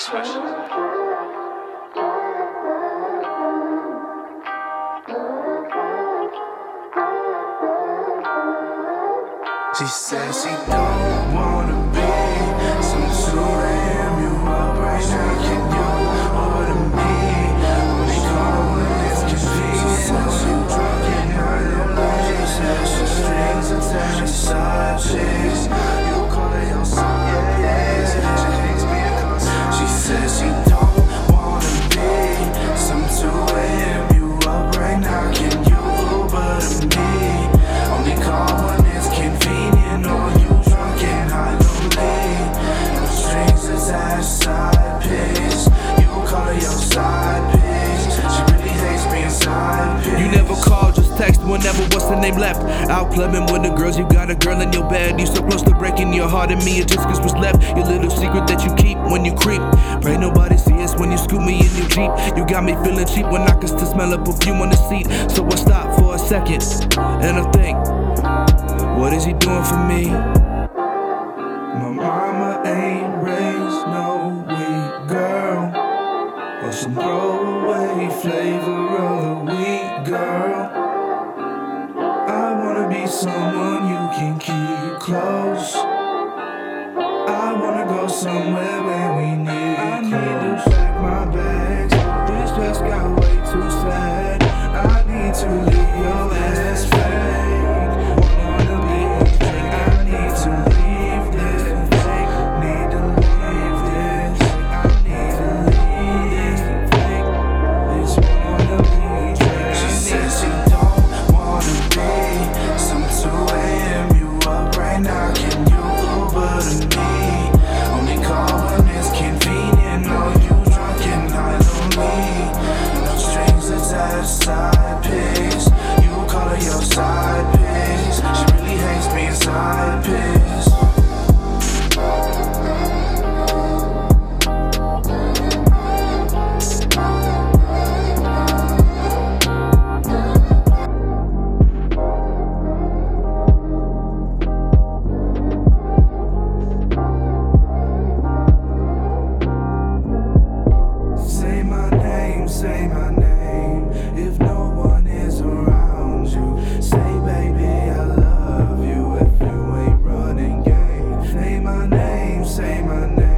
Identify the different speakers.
Speaker 1: She says she don't wanna be some 2
Speaker 2: whenever what's the name left. Out clubbing with the girls, you got a girl in your bed. You so close to breaking your heart, and me, it just cause what's left. Your little secret that you keep when you creep. Pray nobody see us when you scoop me in your Jeep. You got me feeling cheap when I can still smell a perfume on the seat. So I stop for a second, and I think, what is he doing for me?
Speaker 1: My mama ain't raised no weak girl. Or some throwaway flavor of the week, girl. Be someone you can keep close. I wanna go somewhere my name, say my name.